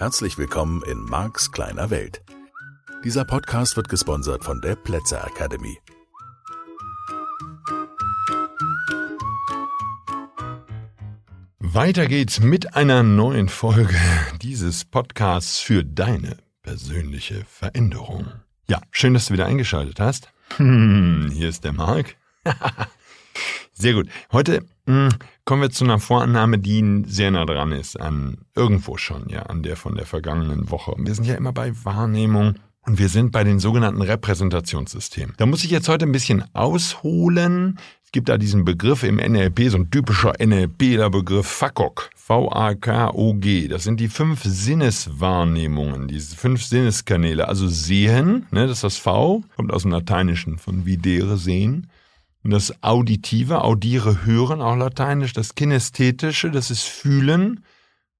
Herzlich willkommen in Marks kleiner Welt. Dieser Podcast wird gesponsert von der Plätzer Academy. Weiter geht's mit einer neuen Folge dieses Podcasts für deine persönliche Veränderung. Ja, schön, dass du wieder eingeschaltet hast. Hm, hier ist der Marc. Sehr gut. Heute kommen wir zu einer Vorannahme, die sehr nah dran ist an irgendwo schon, ja, an der von der vergangenen Woche. wir sind ja immer bei Wahrnehmung und wir sind bei den sogenannten Repräsentationssystemen. Da muss ich jetzt heute ein bisschen ausholen. Es gibt da diesen Begriff im NLP, so ein typischer NLPler Begriff FAKOG. V-A-K-O-G. Das sind die fünf Sinneswahrnehmungen, diese fünf Sinneskanäle. Also sehen, ne, das ist das V, kommt aus dem Lateinischen von videre, sehen. Und das Auditive, audiere, hören, auch lateinisch. Das Kinästhetische, das ist fühlen.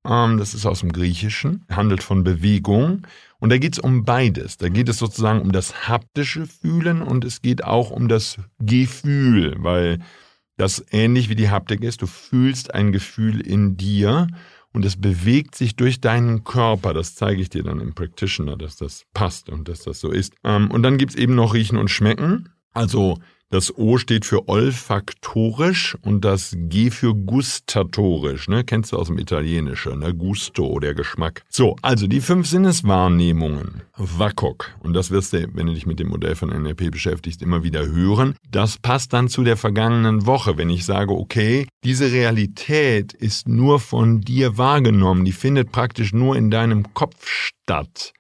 Ähm, das ist aus dem Griechischen, handelt von Bewegung. Und da geht es um beides. Da geht es sozusagen um das haptische Fühlen und es geht auch um das Gefühl, weil das ähnlich wie die Haptik ist. Du fühlst ein Gefühl in dir und es bewegt sich durch deinen Körper. Das zeige ich dir dann im Practitioner, dass das passt und dass das so ist. Ähm, und dann gibt es eben noch Riechen und Schmecken. Also das O steht für olfaktorisch und das G für gustatorisch. Ne? Kennst du aus dem Italienischen, ne? Gusto, der Geschmack. So, also die fünf Sinneswahrnehmungen. WAKOK. Und das wirst du, wenn du dich mit dem Modell von NLP beschäftigst, immer wieder hören. Das passt dann zu der vergangenen Woche, wenn ich sage, okay, diese Realität ist nur von dir wahrgenommen. Die findet praktisch nur in deinem Kopf statt.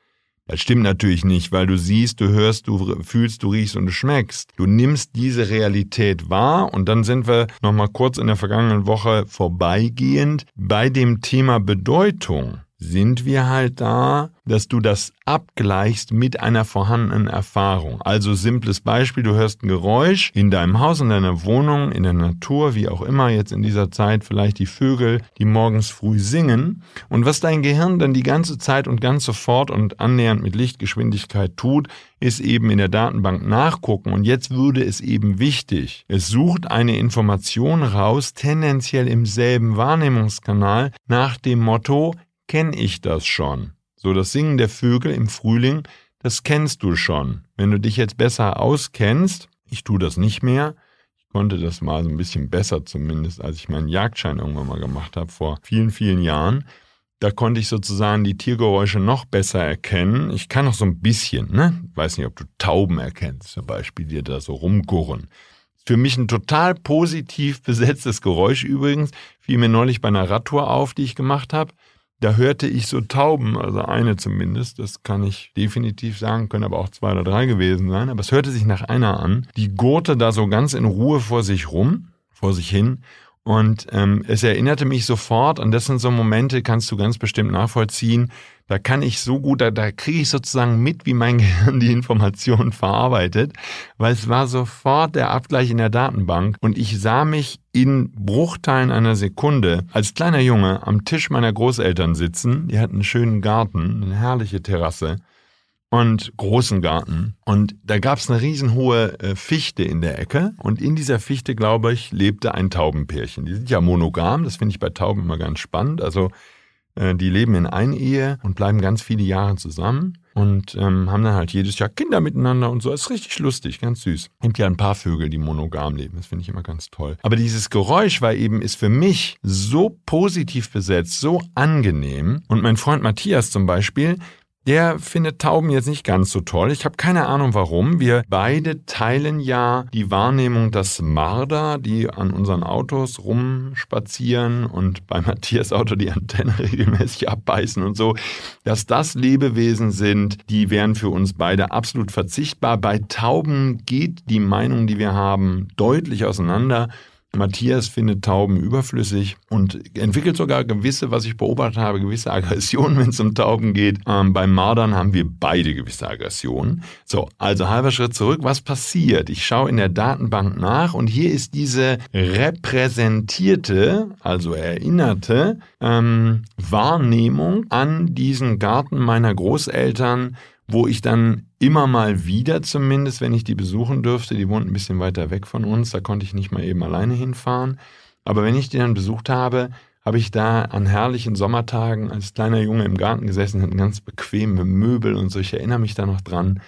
Das stimmt natürlich nicht, weil du siehst, du hörst, du fühlst, du riechst und du schmeckst. Du nimmst diese Realität wahr und dann sind wir nochmal kurz in der vergangenen Woche vorbeigehend bei dem Thema Bedeutung sind wir halt da, dass du das abgleichst mit einer vorhandenen Erfahrung. Also simples Beispiel, du hörst ein Geräusch in deinem Haus, in deiner Wohnung, in der Natur, wie auch immer, jetzt in dieser Zeit vielleicht die Vögel, die morgens früh singen. Und was dein Gehirn dann die ganze Zeit und ganz sofort und annähernd mit Lichtgeschwindigkeit tut, ist eben in der Datenbank nachgucken. Und jetzt würde es eben wichtig. Es sucht eine Information raus, tendenziell im selben Wahrnehmungskanal, nach dem Motto, kenne ich das schon. So das Singen der Vögel im Frühling, das kennst du schon. Wenn du dich jetzt besser auskennst, ich tue das nicht mehr, ich konnte das mal so ein bisschen besser zumindest, als ich meinen Jagdschein irgendwann mal gemacht habe vor vielen, vielen Jahren. Da konnte ich sozusagen die Tiergeräusche noch besser erkennen. Ich kann noch so ein bisschen, ne? Weiß nicht, ob du Tauben erkennst, zum Beispiel, die da so rumgurren. Für mich ein total positiv besetztes Geräusch übrigens. Fiel mir neulich bei einer Radtour auf, die ich gemacht habe da hörte ich so Tauben, also eine zumindest, das kann ich definitiv sagen, können aber auch zwei oder drei gewesen sein, aber es hörte sich nach einer an, die gurte da so ganz in Ruhe vor sich rum, vor sich hin und ähm, es erinnerte mich sofort, und das sind so Momente, kannst du ganz bestimmt nachvollziehen, da kann ich so gut, da, da kriege ich sozusagen mit, wie mein Gehirn die Informationen verarbeitet, weil es war sofort der Abgleich in der Datenbank und ich sah mich in Bruchteilen einer Sekunde als kleiner Junge am Tisch meiner Großeltern sitzen. Die hatten einen schönen Garten, eine herrliche Terrasse und großen Garten. Und da gab es eine riesenhohe äh, Fichte in der Ecke. Und in dieser Fichte, glaube ich, lebte ein Taubenpärchen. Die sind ja monogam, das finde ich bei Tauben immer ganz spannend. Also äh, die leben in Einehe und bleiben ganz viele Jahre zusammen und ähm, haben dann halt jedes Jahr Kinder miteinander und so. Das ist richtig lustig, ganz süß. Gibt ja ein paar Vögel, die monogam leben. Das finde ich immer ganz toll. Aber dieses Geräusch war eben, ist für mich so positiv besetzt, so angenehm. Und mein Freund Matthias zum Beispiel, der findet Tauben jetzt nicht ganz so toll. Ich habe keine Ahnung warum. Wir beide teilen ja die Wahrnehmung, dass Marder, die an unseren Autos rumspazieren und bei Matthias Auto die Antenne regelmäßig abbeißen und so, dass das Lebewesen sind, die wären für uns beide absolut verzichtbar. Bei Tauben geht die Meinung, die wir haben, deutlich auseinander. Matthias findet Tauben überflüssig und entwickelt sogar gewisse, was ich beobachtet habe, gewisse Aggressionen, wenn es um Tauben geht. Ähm, beim Mardern haben wir beide gewisse Aggressionen. So, also halber Schritt zurück. Was passiert? Ich schaue in der Datenbank nach und hier ist diese repräsentierte, also erinnerte ähm, Wahrnehmung an diesen Garten meiner Großeltern wo ich dann immer mal wieder zumindest, wenn ich die besuchen dürfte, die wohnten ein bisschen weiter weg von uns, da konnte ich nicht mal eben alleine hinfahren, aber wenn ich die dann besucht habe, habe ich da an herrlichen Sommertagen als kleiner Junge im Garten gesessen, hatten ganz bequeme Möbel und so. Ich erinnere mich da noch dran.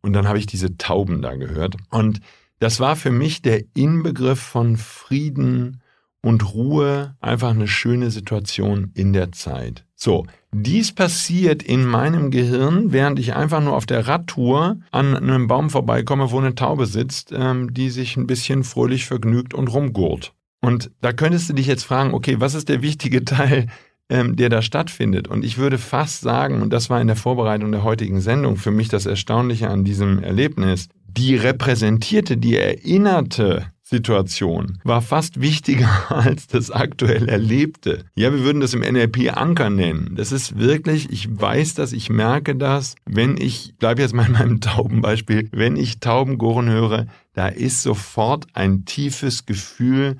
Und dann habe ich diese Tauben da gehört. Und das war für mich der Inbegriff von Frieden und Ruhe, einfach eine schöne Situation in der Zeit. So, dies passiert in meinem Gehirn, während ich einfach nur auf der Radtour an einem Baum vorbeikomme, wo eine Taube sitzt, ähm, die sich ein bisschen fröhlich vergnügt und rumgurt. Und da könntest du dich jetzt fragen, okay, was ist der wichtige Teil, ähm, der da stattfindet? Und ich würde fast sagen, und das war in der Vorbereitung der heutigen Sendung für mich das Erstaunliche an diesem Erlebnis, die repräsentierte, die erinnerte Situation war fast wichtiger als das aktuell Erlebte. Ja, wir würden das im NLP Anker nennen. Das ist wirklich, ich weiß das, ich merke das, wenn ich, bleibe jetzt mal in meinem Taubenbeispiel, wenn ich Taubengoren höre, da ist sofort ein tiefes Gefühl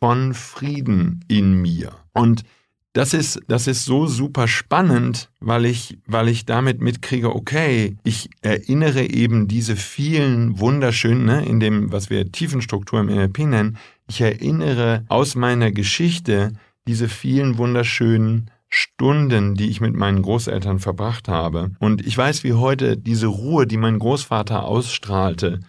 von Frieden in mir. Und das ist, das ist so super spannend, weil ich, weil ich damit mitkriege, okay, ich erinnere eben diese vielen wunderschönen, ne, in dem, was wir Tiefenstruktur im NLP nennen, ich erinnere aus meiner Geschichte diese vielen wunderschönen Stunden, die ich mit meinen Großeltern verbracht habe. Und ich weiß wie heute diese Ruhe, die mein Großvater ausstrahlte,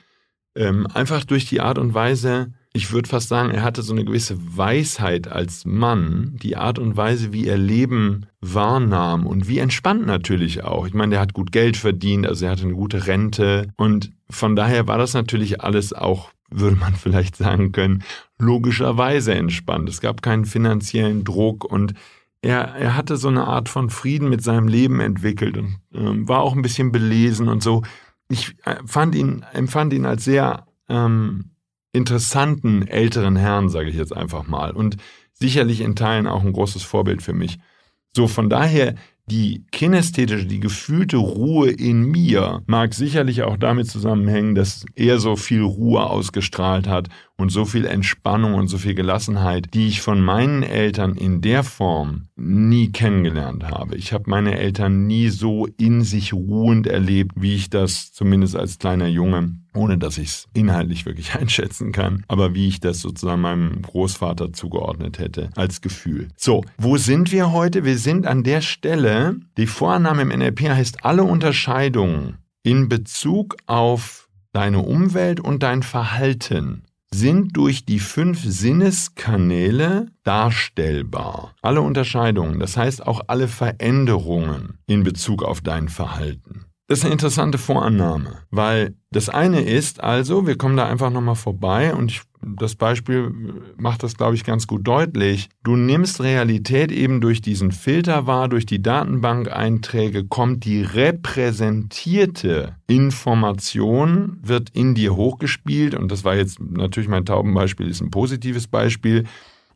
ähm, einfach durch die Art und Weise, ich würde fast sagen, er hatte so eine gewisse Weisheit als Mann, die Art und Weise, wie er Leben wahrnahm und wie entspannt natürlich auch. Ich meine, der hat gut Geld verdient, also er hatte eine gute Rente und von daher war das natürlich alles auch, würde man vielleicht sagen können, logischerweise entspannt. Es gab keinen finanziellen Druck und er, er hatte so eine Art von Frieden mit seinem Leben entwickelt und äh, war auch ein bisschen belesen und so. Ich äh, fand ihn, empfand ihn als sehr ähm, interessanten älteren Herrn, sage ich jetzt einfach mal. Und sicherlich in Teilen auch ein großes Vorbild für mich. So, von daher die kinästhetische, die gefühlte Ruhe in mir mag sicherlich auch damit zusammenhängen, dass er so viel Ruhe ausgestrahlt hat und so viel Entspannung und so viel Gelassenheit, die ich von meinen Eltern in der Form nie kennengelernt habe. Ich habe meine Eltern nie so in sich ruhend erlebt, wie ich das zumindest als kleiner Junge ohne dass ich es inhaltlich wirklich einschätzen kann, aber wie ich das sozusagen meinem Großvater zugeordnet hätte als Gefühl. So, wo sind wir heute? Wir sind an der Stelle, die Vorannahme im NLP heißt alle Unterscheidungen in Bezug auf deine Umwelt und dein Verhalten sind durch die fünf Sinneskanäle darstellbar. Alle Unterscheidungen, das heißt auch alle Veränderungen in Bezug auf dein Verhalten. Das ist eine interessante Vorannahme, weil das eine ist also, wir kommen da einfach nochmal vorbei und ich, das Beispiel macht das, glaube ich, ganz gut deutlich. Du nimmst Realität eben durch diesen Filter wahr, durch die Datenbank-Einträge kommt die repräsentierte Information, wird in dir hochgespielt und das war jetzt natürlich mein Taubenbeispiel, ist ein positives Beispiel.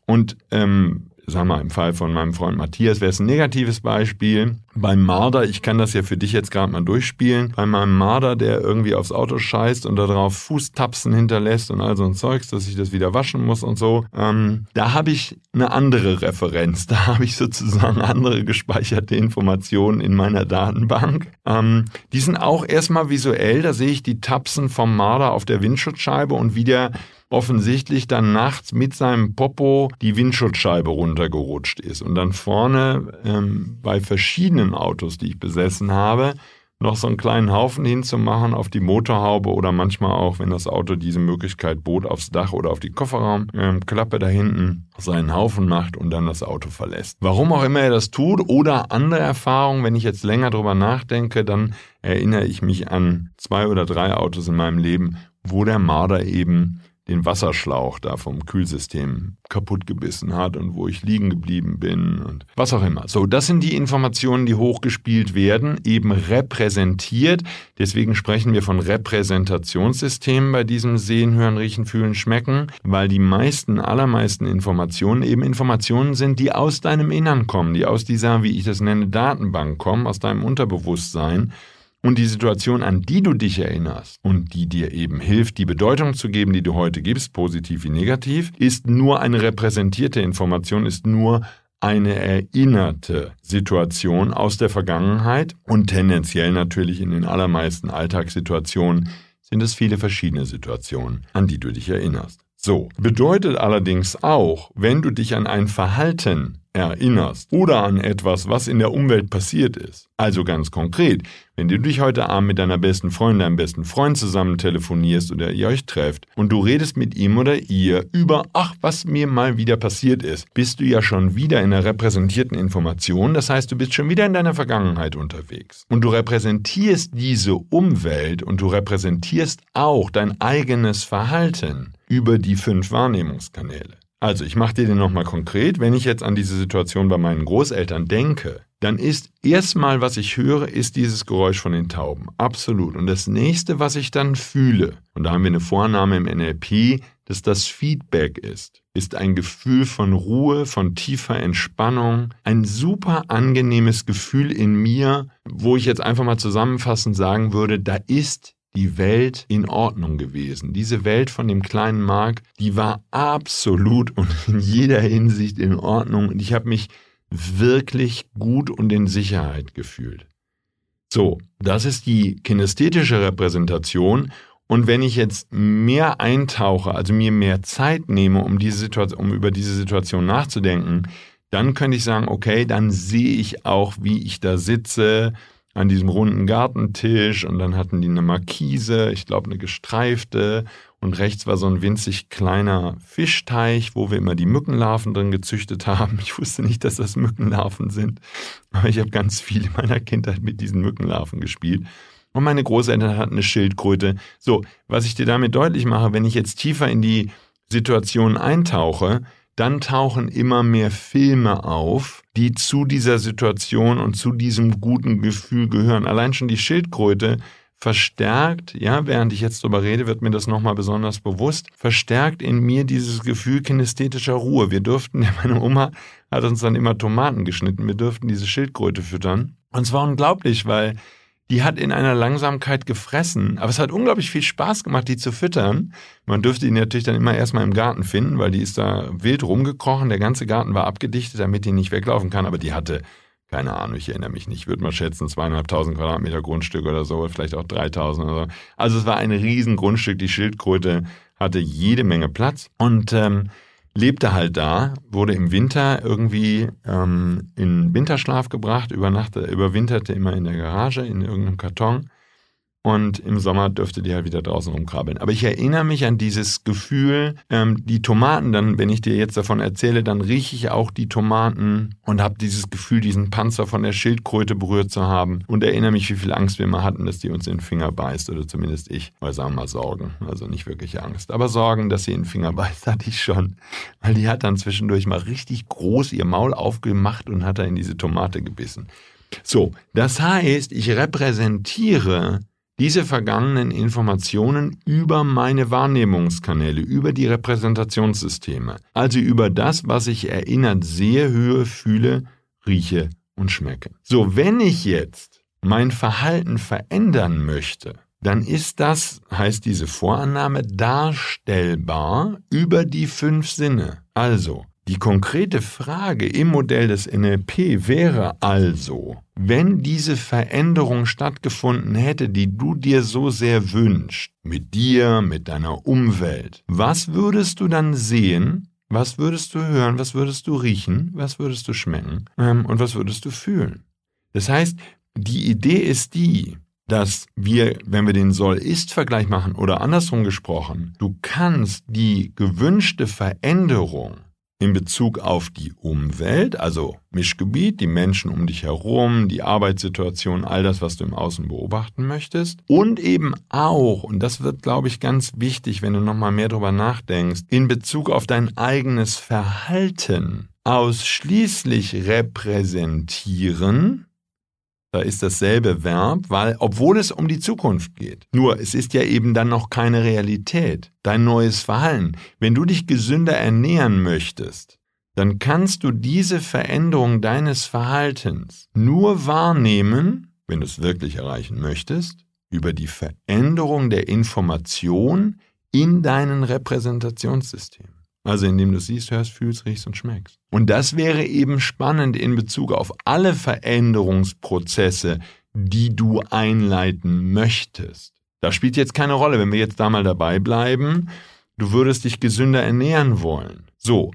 Und ähm, sagen wir mal, im Fall von meinem Freund Matthias wäre es ein negatives Beispiel. Beim Marder, ich kann das ja für dich jetzt gerade mal durchspielen, bei meinem Marder, der irgendwie aufs Auto scheißt und darauf Fußtapsen hinterlässt und all so ein Zeugs, dass ich das wieder waschen muss und so, ähm, da habe ich eine andere Referenz. Da habe ich sozusagen andere gespeicherte Informationen in meiner Datenbank. Ähm, die sind auch erstmal visuell, da sehe ich die Tapsen vom Marder auf der Windschutzscheibe und wie der offensichtlich dann nachts mit seinem Popo die Windschutzscheibe runtergerutscht ist und dann vorne ähm, bei verschiedenen Autos, die ich besessen habe, noch so einen kleinen Haufen hinzumachen auf die Motorhaube oder manchmal auch, wenn das Auto diese Möglichkeit bot, aufs Dach oder auf die Kofferraumklappe ähm, da hinten seinen Haufen macht und dann das Auto verlässt. Warum auch immer er das tut oder andere Erfahrungen, wenn ich jetzt länger drüber nachdenke, dann erinnere ich mich an zwei oder drei Autos in meinem Leben, wo der Marder eben den Wasserschlauch da vom Kühlsystem kaputt gebissen hat und wo ich liegen geblieben bin und was auch immer. So, das sind die Informationen, die hochgespielt werden, eben repräsentiert. Deswegen sprechen wir von Repräsentationssystemen bei diesem Sehen, Hören, Riechen, Fühlen, Schmecken, weil die meisten, allermeisten Informationen eben Informationen sind, die aus deinem Innern kommen, die aus dieser, wie ich das nenne, Datenbank kommen, aus deinem Unterbewusstsein und die Situation, an die du dich erinnerst und die dir eben hilft, die Bedeutung zu geben, die du heute gibst, positiv wie negativ, ist nur eine repräsentierte Information, ist nur eine erinnerte Situation aus der Vergangenheit und tendenziell natürlich in den allermeisten Alltagssituationen sind es viele verschiedene Situationen, an die du dich erinnerst. So, bedeutet allerdings auch, wenn du dich an ein Verhalten erinnerst oder an etwas, was in der Umwelt passiert ist. Also ganz konkret, wenn du dich heute Abend mit deiner besten Freundin, deinem besten Freund zusammen telefonierst oder ihr euch trefft und du redest mit ihm oder ihr über, ach, was mir mal wieder passiert ist, bist du ja schon wieder in einer repräsentierten Information. Das heißt, du bist schon wieder in deiner Vergangenheit unterwegs. Und du repräsentierst diese Umwelt und du repräsentierst auch dein eigenes Verhalten über die fünf Wahrnehmungskanäle. Also, ich mache dir den nochmal konkret. Wenn ich jetzt an diese Situation bei meinen Großeltern denke, dann ist erstmal, was ich höre, ist dieses Geräusch von den Tauben. Absolut. Und das nächste, was ich dann fühle, und da haben wir eine Vornahme im NLP, dass das Feedback ist, ist ein Gefühl von Ruhe, von tiefer Entspannung, ein super angenehmes Gefühl in mir, wo ich jetzt einfach mal zusammenfassend sagen würde, da ist die Welt in Ordnung gewesen. Diese Welt von dem kleinen Mark, die war absolut und in jeder Hinsicht in Ordnung und ich habe mich wirklich gut und in Sicherheit gefühlt. So, das ist die kinästhetische Repräsentation und wenn ich jetzt mehr eintauche, also mir mehr Zeit nehme, um, diese Situation, um über diese Situation nachzudenken, dann könnte ich sagen, okay, dann sehe ich auch, wie ich da sitze, an diesem runden Gartentisch und dann hatten die eine Markise, ich glaube eine gestreifte und rechts war so ein winzig kleiner Fischteich, wo wir immer die Mückenlarven drin gezüchtet haben. Ich wusste nicht, dass das Mückenlarven sind, aber ich habe ganz viel in meiner Kindheit mit diesen Mückenlarven gespielt. Und meine Großeltern hatten eine Schildkröte. So, was ich dir damit deutlich mache, wenn ich jetzt tiefer in die Situation eintauche, dann tauchen immer mehr Filme auf, die zu dieser Situation und zu diesem guten Gefühl gehören. Allein schon die Schildkröte verstärkt, ja, während ich jetzt darüber rede, wird mir das nochmal besonders bewusst, verstärkt in mir dieses Gefühl kinästhetischer Ruhe. Wir durften, meine Oma hat uns dann immer Tomaten geschnitten, wir durften diese Schildkröte füttern. Und es war unglaublich, weil die hat in einer Langsamkeit gefressen. Aber es hat unglaublich viel Spaß gemacht, die zu füttern. Man dürfte die natürlich dann immer erstmal im Garten finden, weil die ist da wild rumgekrochen. Der ganze Garten war abgedichtet, damit die nicht weglaufen kann. Aber die hatte, keine Ahnung, ich erinnere mich nicht, ich würde mal schätzen, zweieinhalbtausend Quadratmeter Grundstück oder so, vielleicht auch 3000 oder so. Also es war ein riesen Grundstück. Die Schildkröte hatte jede Menge Platz. Und ähm, lebte halt da, wurde im Winter irgendwie ähm, in Winterschlaf gebracht, übernachte, überwinterte immer in der Garage in irgendeinem Karton und im Sommer dürfte die halt wieder draußen rumkrabbeln. Aber ich erinnere mich an dieses Gefühl, ähm, die Tomaten, dann, wenn ich dir jetzt davon erzähle, dann rieche ich auch die Tomaten und habe dieses Gefühl, diesen Panzer von der Schildkröte berührt zu haben und erinnere mich, wie viel Angst wir mal hatten, dass die uns in den Finger beißt oder zumindest ich. Oder sagen wir mal Sorgen, also nicht wirklich Angst, aber Sorgen, dass sie in den Finger beißt, hatte ich schon, weil die hat dann zwischendurch mal richtig groß ihr Maul aufgemacht und hat da in diese Tomate gebissen. So, das heißt, ich repräsentiere diese vergangenen Informationen über meine Wahrnehmungskanäle, über die Repräsentationssysteme, also über das, was ich erinnert sehe, höre, fühle, rieche und schmecke. So, wenn ich jetzt mein Verhalten verändern möchte, dann ist das, heißt diese Vorannahme, darstellbar über die fünf Sinne. Also, die konkrete Frage im Modell des NLP wäre also, wenn diese Veränderung stattgefunden hätte, die du dir so sehr wünschst, mit dir, mit deiner Umwelt, was würdest du dann sehen? Was würdest du hören? Was würdest du riechen? Was würdest du schmecken? Ähm, und was würdest du fühlen? Das heißt, die Idee ist die, dass wir, wenn wir den Soll-Ist-Vergleich machen oder andersrum gesprochen, du kannst die gewünschte Veränderung in Bezug auf die Umwelt, also Mischgebiet, die Menschen um dich herum, die Arbeitssituation, all das, was du im Außen beobachten möchtest. Und eben auch, und das wird, glaube ich, ganz wichtig, wenn du nochmal mehr drüber nachdenkst, in Bezug auf dein eigenes Verhalten ausschließlich repräsentieren, da ist dasselbe Verb, weil, obwohl es um die Zukunft geht. Nur, es ist ja eben dann noch keine Realität. Dein neues Verhalten. Wenn du dich gesünder ernähren möchtest, dann kannst du diese Veränderung deines Verhaltens nur wahrnehmen, wenn du es wirklich erreichen möchtest, über die Veränderung der Information in deinen Repräsentationssystemen. Also indem du siehst, hörst, fühlst, riechst und schmeckst. Und das wäre eben spannend in Bezug auf alle Veränderungsprozesse, die du einleiten möchtest. Das spielt jetzt keine Rolle, wenn wir jetzt da mal dabei bleiben. du würdest dich gesünder ernähren wollen. So,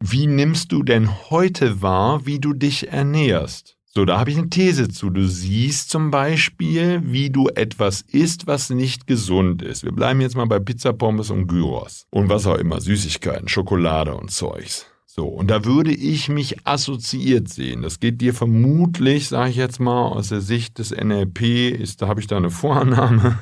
wie nimmst du denn heute wahr, wie du dich ernährst? So, da habe ich eine These zu. Du siehst zum Beispiel, wie du etwas isst, was nicht gesund ist. Wir bleiben jetzt mal bei Pizza, Pommes und Gyros. Und was auch immer, Süßigkeiten, Schokolade und Zeugs. So, und da würde ich mich assoziiert sehen. Das geht dir vermutlich, sage ich jetzt mal, aus der Sicht des NLP, ist, da habe ich da eine Vorannahme,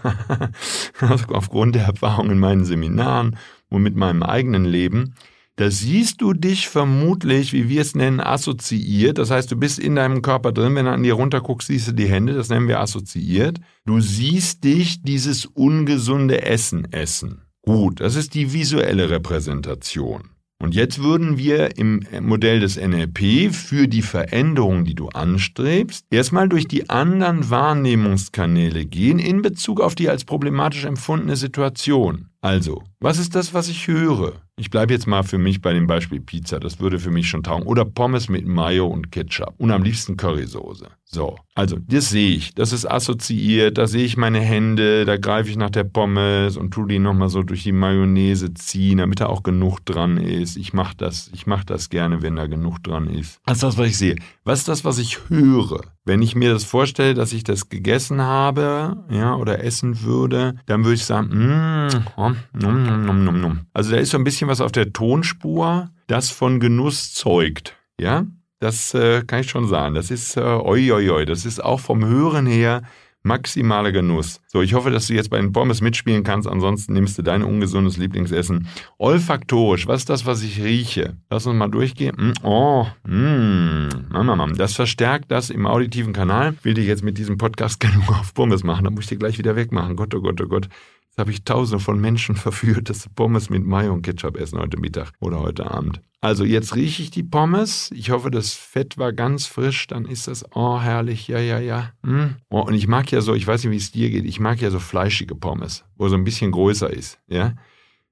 aufgrund der Erfahrung in meinen Seminaren und mit meinem eigenen Leben. Da siehst du dich vermutlich, wie wir es nennen, assoziiert. Das heißt, du bist in deinem Körper drin. Wenn du an dir runterguckst, siehst du die Hände. Das nennen wir assoziiert. Du siehst dich dieses ungesunde Essen essen. Gut, das ist die visuelle Repräsentation. Und jetzt würden wir im Modell des NLP für die Veränderung, die du anstrebst, erstmal durch die anderen Wahrnehmungskanäle gehen in Bezug auf die als problematisch empfundene Situation. Also, was ist das, was ich höre? Ich bleibe jetzt mal für mich bei dem Beispiel Pizza, das würde für mich schon taugen. Oder Pommes mit Mayo und Ketchup und am liebsten Currysoße. So, also das sehe ich, das ist assoziiert, da sehe ich meine Hände, da greife ich nach der Pommes und tue die nochmal so durch die Mayonnaise ziehen, damit da auch genug dran ist. Ich mache das, ich mache das gerne, wenn da genug dran ist. Das ist das, was ich sehe. Was ist das, was ich höre? Wenn ich mir das vorstelle, dass ich das gegessen habe, ja, oder essen würde, dann würde ich sagen, mm, oh, nom, nom, nom, nom. Also da ist so ein bisschen was auf der Tonspur, das von Genuss zeugt, ja. Das äh, kann ich schon sagen. Das ist, äh, oi, oi, oi, das ist auch vom Hören her Maximaler Genuss. So, ich hoffe, dass du jetzt bei den Pommes mitspielen kannst. Ansonsten nimmst du dein ungesundes Lieblingsessen. Olfaktorisch, was ist das, was ich rieche? Lass uns mal durchgehen. Mm, oh, mm, Mama, Mama. Das verstärkt das im auditiven Kanal. Will ich jetzt mit diesem Podcast genug auf Pommes machen. Da muss ich dir gleich wieder wegmachen. Gott, oh Gott, oh Gott habe ich tausende von Menschen verführt, dass sie Pommes mit Mayo und Ketchup essen heute Mittag oder heute Abend. Also jetzt rieche ich die Pommes. Ich hoffe, das Fett war ganz frisch. Dann ist das, oh herrlich, ja, ja, ja. Hm. Oh, und ich mag ja so, ich weiß nicht, wie es dir geht, ich mag ja so fleischige Pommes, wo so ein bisschen größer ist, ja.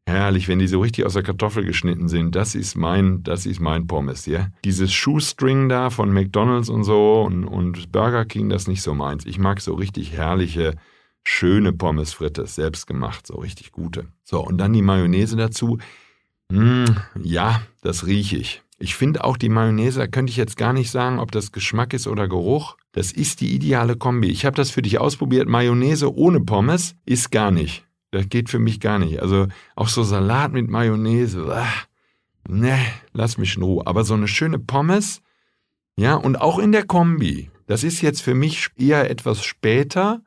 Herrlich, wenn die so richtig aus der Kartoffel geschnitten sind. Das ist mein, das ist mein Pommes, ja. Dieses Shoestring da von McDonalds und so und, und Burger King, das ist nicht so meins. Ich mag so richtig herrliche, schöne Pommes frites, selbst gemacht, so richtig gute. So, und dann die Mayonnaise dazu. Mmh, ja, das rieche ich. Ich finde auch die Mayonnaise, da könnte ich jetzt gar nicht sagen, ob das Geschmack ist oder Geruch. Das ist die ideale Kombi. Ich habe das für dich ausprobiert. Mayonnaise ohne Pommes ist gar nicht. Das geht für mich gar nicht. Also auch so Salat mit Mayonnaise. Ach, ne, lass mich in Ruhe. Aber so eine schöne Pommes, ja, und auch in der Kombi. Das ist jetzt für mich eher etwas später,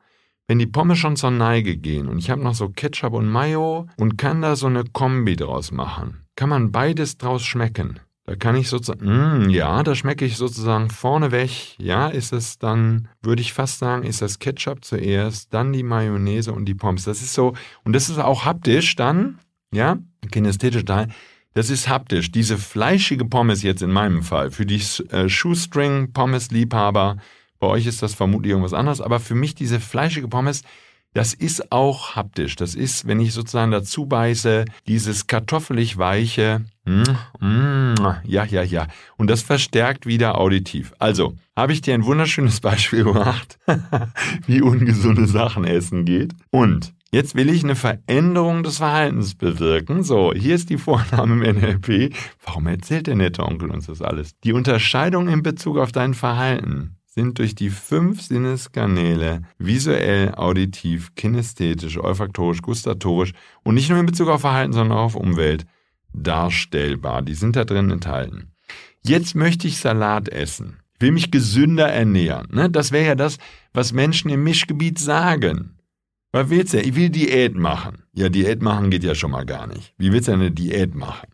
wenn die Pommes schon zur Neige gehen und ich habe noch so Ketchup und Mayo und kann da so eine Kombi draus machen, kann man beides draus schmecken. Da kann ich sozusagen, mm, ja, da schmecke ich sozusagen vorneweg, ja, ist es dann, würde ich fast sagen, ist das Ketchup zuerst, dann die Mayonnaise und die Pommes. Das ist so, und das ist auch haptisch dann, ja, kinästhetisch Teil, das ist haptisch. Diese fleischige Pommes jetzt in meinem Fall, für die äh, Shoestring-Pommes-Liebhaber, bei euch ist das vermutlich irgendwas anderes, aber für mich diese fleischige Pommes, das ist auch haptisch. Das ist, wenn ich sozusagen dazu beiße, dieses kartoffelig weiche, mm, mm, ja, ja, ja. Und das verstärkt wieder auditiv. Also, habe ich dir ein wunderschönes Beispiel gemacht, wie ungesunde Sachen essen geht. Und Jetzt will ich eine Veränderung des Verhaltens bewirken. So, hier ist die Vorname im NLP. Warum erzählt der nette Onkel uns das alles? Die Unterscheidung in Bezug auf dein Verhalten sind durch die fünf Sinneskanäle visuell, auditiv, kinästhetisch, olfaktorisch, gustatorisch und nicht nur in Bezug auf Verhalten, sondern auch auf Umwelt darstellbar. Die sind da drin enthalten. Jetzt möchte ich Salat essen. Will mich gesünder ernähren. Ne? Das wäre ja das, was Menschen im Mischgebiet sagen. Was willst du? Ich will Diät machen. Ja, Diät machen geht ja schon mal gar nicht. Wie willst du eine Diät machen?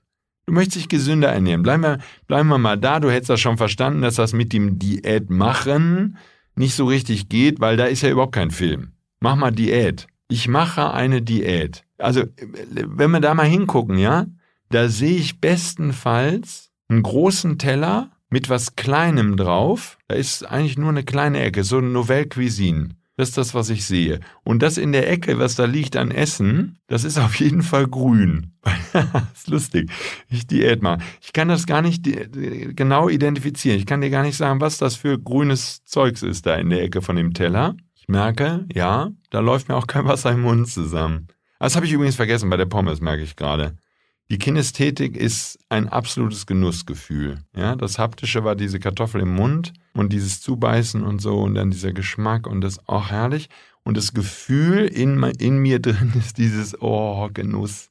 Du möchtest dich gesünder ernähren. Bleiben wir, bleiben wir mal da. Du hättest das schon verstanden, dass das mit dem Diät machen nicht so richtig geht, weil da ist ja überhaupt kein Film. Mach mal Diät. Ich mache eine Diät. Also, wenn wir da mal hingucken, ja, da sehe ich bestenfalls einen großen Teller mit was Kleinem drauf. Da ist eigentlich nur eine kleine Ecke, so eine Nouvelle Cuisine. Das ist das, was ich sehe. Und das in der Ecke, was da liegt an Essen, das ist auf jeden Fall grün. ist lustig. Ich Diät mal. Ich kann das gar nicht genau identifizieren. Ich kann dir gar nicht sagen, was das für grünes Zeugs ist da in der Ecke von dem Teller. Ich merke, ja, da läuft mir auch kein Wasser im Mund zusammen. Das habe ich übrigens vergessen bei der Pommes, merke ich gerade. Die Kinästhetik ist ein absolutes Genussgefühl. Ja, das Haptische war diese Kartoffel im Mund und dieses Zubeißen und so und dann dieser Geschmack und das auch herrlich. Und das Gefühl in, in mir drin ist dieses, oh, Genuss.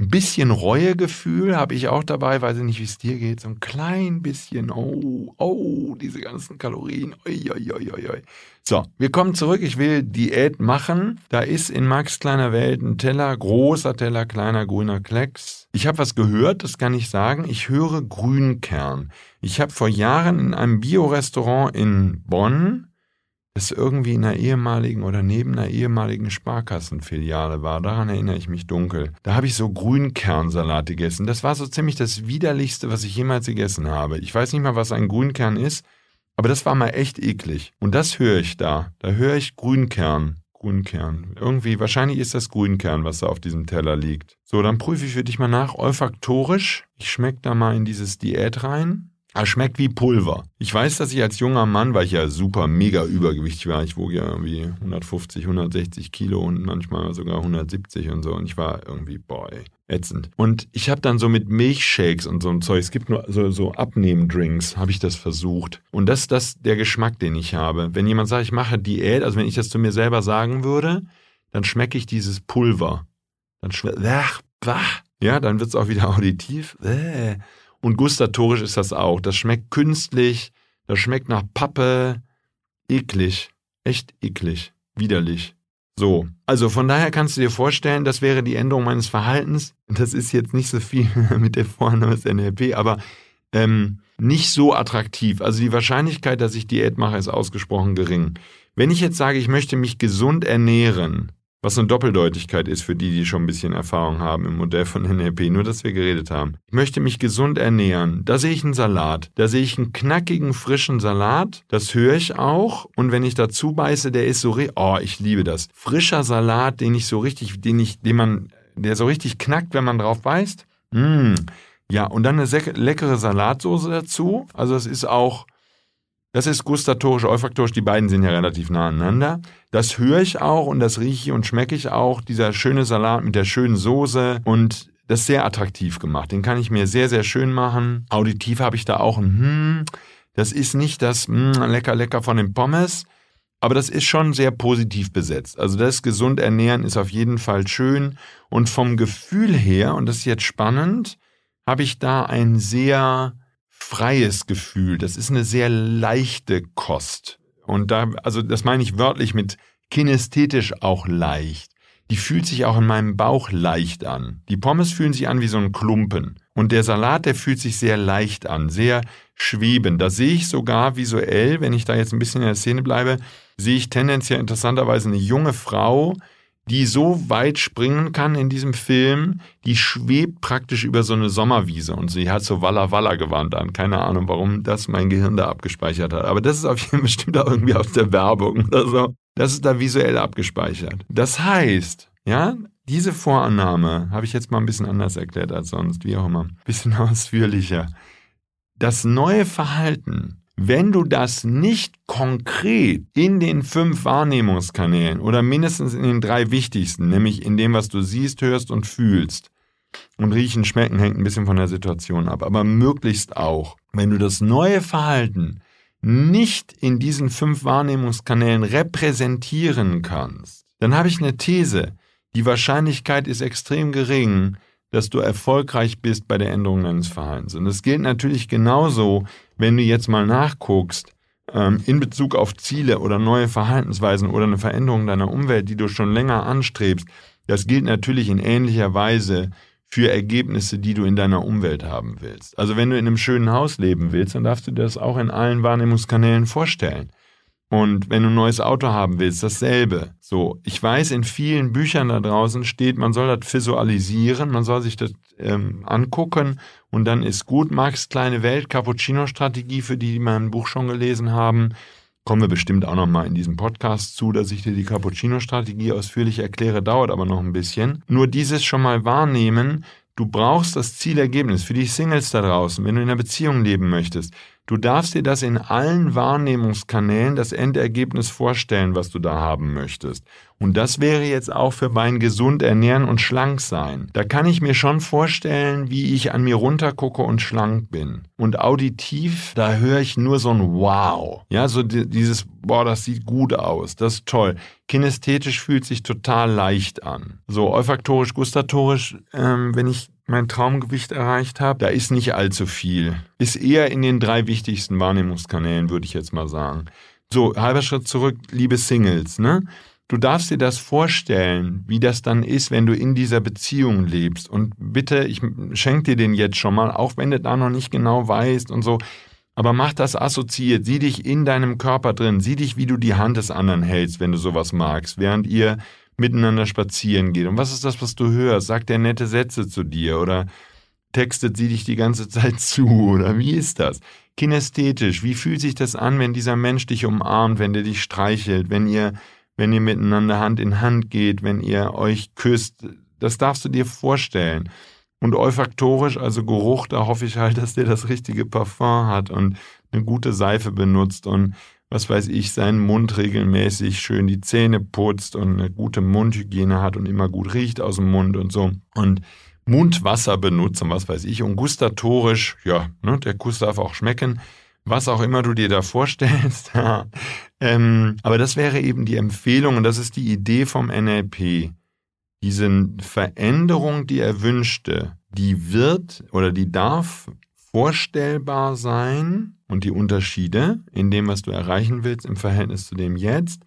Ein bisschen Reuegefühl habe ich auch dabei, weiß ich nicht, wie es dir geht. So ein klein bisschen, oh, oh, diese ganzen Kalorien. Oi, oi, oi, oi. So, wir kommen zurück. Ich will Diät machen. Da ist in Max kleiner Welt ein Teller, großer Teller, kleiner grüner Klecks. Ich habe was gehört, das kann ich sagen. Ich höre Grünkern. Ich habe vor Jahren in einem Biorestaurant in Bonn es irgendwie in einer ehemaligen oder neben einer ehemaligen Sparkassenfiliale war. Daran erinnere ich mich dunkel. Da habe ich so Grünkernsalat gegessen. Das war so ziemlich das widerlichste, was ich jemals gegessen habe. Ich weiß nicht mal, was ein Grünkern ist, aber das war mal echt eklig. Und das höre ich da. Da höre ich Grünkern. Grünkern. Irgendwie, wahrscheinlich ist das Grünkern, was da auf diesem Teller liegt. So, dann prüfe ich für dich mal nach. Olfaktorisch. Ich schmecke da mal in dieses Diät rein. Er schmeckt wie Pulver. Ich weiß, dass ich als junger Mann, weil ich ja super mega übergewichtig war, ich wog ja irgendwie 150, 160 Kilo und manchmal sogar 170 und so und ich war irgendwie, boah, ätzend. Und ich habe dann so mit Milchshakes und so ein Zeug, es gibt nur so, so Abnehmdrinks, habe ich das versucht. Und das ist das der Geschmack, den ich habe. Wenn jemand sagt, ich mache Diät, also wenn ich das zu mir selber sagen würde, dann schmecke ich dieses Pulver. Dann schmeckt, ja, dann wird es auch wieder auditiv. Äh. Und gustatorisch ist das auch. Das schmeckt künstlich, das schmeckt nach Pappe. Eklig. Echt eklig. Widerlich. So. Also von daher kannst du dir vorstellen, das wäre die Änderung meines Verhaltens. Das ist jetzt nicht so viel mit der Vorname des NLP, aber ähm, nicht so attraktiv. Also die Wahrscheinlichkeit, dass ich Diät mache, ist ausgesprochen gering. Wenn ich jetzt sage, ich möchte mich gesund ernähren, was eine Doppeldeutigkeit ist für die, die schon ein bisschen Erfahrung haben im Modell von NLP, nur dass wir geredet haben. Ich möchte mich gesund ernähren. Da sehe ich einen Salat. Da sehe ich einen knackigen, frischen Salat. Das höre ich auch. Und wenn ich dazu beiße, der ist so, oh, ich liebe das. Frischer Salat, den ich so richtig, den ich, den man, der so richtig knackt, wenn man drauf beißt. Mmh. Ja, und dann eine leckere Salatsoße dazu. Also es ist auch das ist gustatorisch, olfaktorisch, die beiden sind ja relativ nah aneinander. Das höre ich auch und das rieche ich und schmecke ich auch. Dieser schöne Salat mit der schönen Soße und das ist sehr attraktiv gemacht. Den kann ich mir sehr, sehr schön machen. Auditiv habe ich da auch ein Hm. Das ist nicht das hm, lecker, lecker von den Pommes, aber das ist schon sehr positiv besetzt. Also das gesund ernähren ist auf jeden Fall schön und vom Gefühl her, und das ist jetzt spannend, habe ich da ein sehr freies Gefühl. Das ist eine sehr leichte Kost. Und da, also das meine ich wörtlich mit kinästhetisch auch leicht. Die fühlt sich auch in meinem Bauch leicht an. Die Pommes fühlen sich an wie so ein Klumpen. Und der Salat, der fühlt sich sehr leicht an, sehr schwebend. Da sehe ich sogar visuell, wenn ich da jetzt ein bisschen in der Szene bleibe, sehe ich tendenziell interessanterweise eine junge Frau, die so weit springen kann in diesem Film, die schwebt praktisch über so eine Sommerwiese und sie hat so Walla Walla gewandt an. Keine Ahnung, warum das mein Gehirn da abgespeichert hat. Aber das ist auf jeden Fall bestimmt auch irgendwie aus der Werbung oder so. Das ist da visuell abgespeichert. Das heißt, ja, diese Vorannahme habe ich jetzt mal ein bisschen anders erklärt als sonst, wie auch immer. Bisschen ausführlicher. Das neue Verhalten wenn du das nicht konkret in den fünf Wahrnehmungskanälen oder mindestens in den drei wichtigsten, nämlich in dem, was du siehst, hörst und fühlst, und riechen, schmecken hängt ein bisschen von der Situation ab, aber möglichst auch, wenn du das neue Verhalten nicht in diesen fünf Wahrnehmungskanälen repräsentieren kannst, dann habe ich eine These. Die Wahrscheinlichkeit ist extrem gering, dass du erfolgreich bist bei der Änderung deines Verhaltens. Und das gilt natürlich genauso, wenn du jetzt mal nachguckst, ähm, in Bezug auf Ziele oder neue Verhaltensweisen oder eine Veränderung deiner Umwelt, die du schon länger anstrebst. Das gilt natürlich in ähnlicher Weise für Ergebnisse, die du in deiner Umwelt haben willst. Also wenn du in einem schönen Haus leben willst, dann darfst du dir das auch in allen Wahrnehmungskanälen vorstellen. Und wenn du ein neues Auto haben willst, dasselbe. So, ich weiß, in vielen Büchern da draußen steht, man soll das visualisieren, man soll sich das ähm, angucken und dann ist gut. Marx kleine Welt, Cappuccino-Strategie, für die, die mein Buch schon gelesen haben. Kommen wir bestimmt auch nochmal in diesem Podcast zu, dass ich dir die Cappuccino-Strategie ausführlich erkläre, dauert aber noch ein bisschen. Nur dieses schon mal wahrnehmen, Du brauchst das Zielergebnis für die Singles da draußen, wenn du in einer Beziehung leben möchtest. Du darfst dir das in allen Wahrnehmungskanälen das Endergebnis vorstellen, was du da haben möchtest. Und das wäre jetzt auch für mein gesund ernähren und schlank sein. Da kann ich mir schon vorstellen, wie ich an mir runtergucke und schlank bin. Und auditiv, da höre ich nur so ein Wow. Ja, so dieses, boah, das sieht gut aus, das ist toll. Kinästhetisch fühlt sich total leicht an. So olfaktorisch, gustatorisch, ähm, wenn ich mein Traumgewicht erreicht habe, da ist nicht allzu viel. Ist eher in den drei wichtigsten Wahrnehmungskanälen, würde ich jetzt mal sagen. So, halber Schritt zurück, liebe Singles, ne? Du darfst dir das vorstellen, wie das dann ist, wenn du in dieser Beziehung lebst. Und bitte, ich schenke dir den jetzt schon mal, auch wenn du da noch nicht genau weißt und so. Aber mach das assoziiert. Sieh dich in deinem Körper drin. Sieh dich, wie du die Hand des anderen hältst, wenn du sowas magst, während ihr miteinander spazieren geht. Und was ist das, was du hörst? Sagt er nette Sätze zu dir oder textet sie dich die ganze Zeit zu oder wie ist das? Kinästhetisch, wie fühlt sich das an, wenn dieser Mensch dich umarmt, wenn der dich streichelt, wenn ihr, wenn ihr miteinander Hand in Hand geht, wenn ihr euch küsst? Das darfst du dir vorstellen. Und olfaktorisch, also Geruch, da hoffe ich halt, dass der das richtige Parfum hat und eine gute Seife benutzt und was weiß ich, seinen Mund regelmäßig schön die Zähne putzt und eine gute Mundhygiene hat und immer gut riecht aus dem Mund und so. Und Mundwasser benutzt und was weiß ich. Und gustatorisch, ja, ne, der Kuss darf auch schmecken, was auch immer du dir da vorstellst. ähm, aber das wäre eben die Empfehlung und das ist die Idee vom NLP. Diese Veränderung, die er wünschte, die wird oder die darf vorstellbar sein und die Unterschiede in dem, was du erreichen willst im Verhältnis zu dem Jetzt,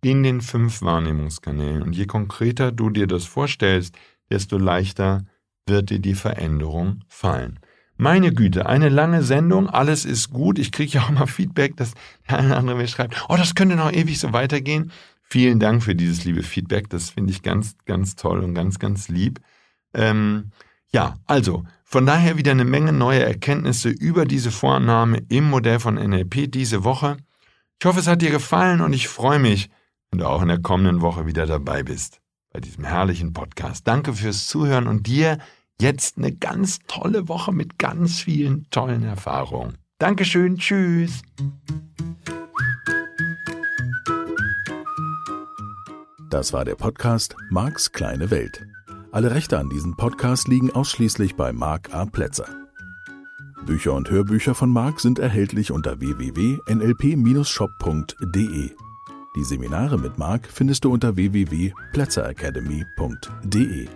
in den fünf Wahrnehmungskanälen. Und je konkreter du dir das vorstellst, desto leichter wird dir die Veränderung fallen. Meine Güte, eine lange Sendung, alles ist gut. Ich kriege ja auch mal Feedback, dass der eine oder andere mir schreibt, oh, das könnte noch ewig so weitergehen. Vielen Dank für dieses liebe Feedback. Das finde ich ganz, ganz toll und ganz, ganz lieb. Ähm, ja, also von daher wieder eine Menge neue Erkenntnisse über diese Vorannahme im Modell von NLP diese Woche. Ich hoffe, es hat dir gefallen und ich freue mich, wenn du auch in der kommenden Woche wieder dabei bist bei diesem herrlichen Podcast. Danke fürs Zuhören und dir jetzt eine ganz tolle Woche mit ganz vielen tollen Erfahrungen. Dankeschön, tschüss. Das war der Podcast Marks kleine Welt. Alle Rechte an diesem Podcast liegen ausschließlich bei Marc A. Plätzer. Bücher und Hörbücher von Marc sind erhältlich unter www.nlp-shop.de. Die Seminare mit Marc findest du unter www.plätzeracademy.de.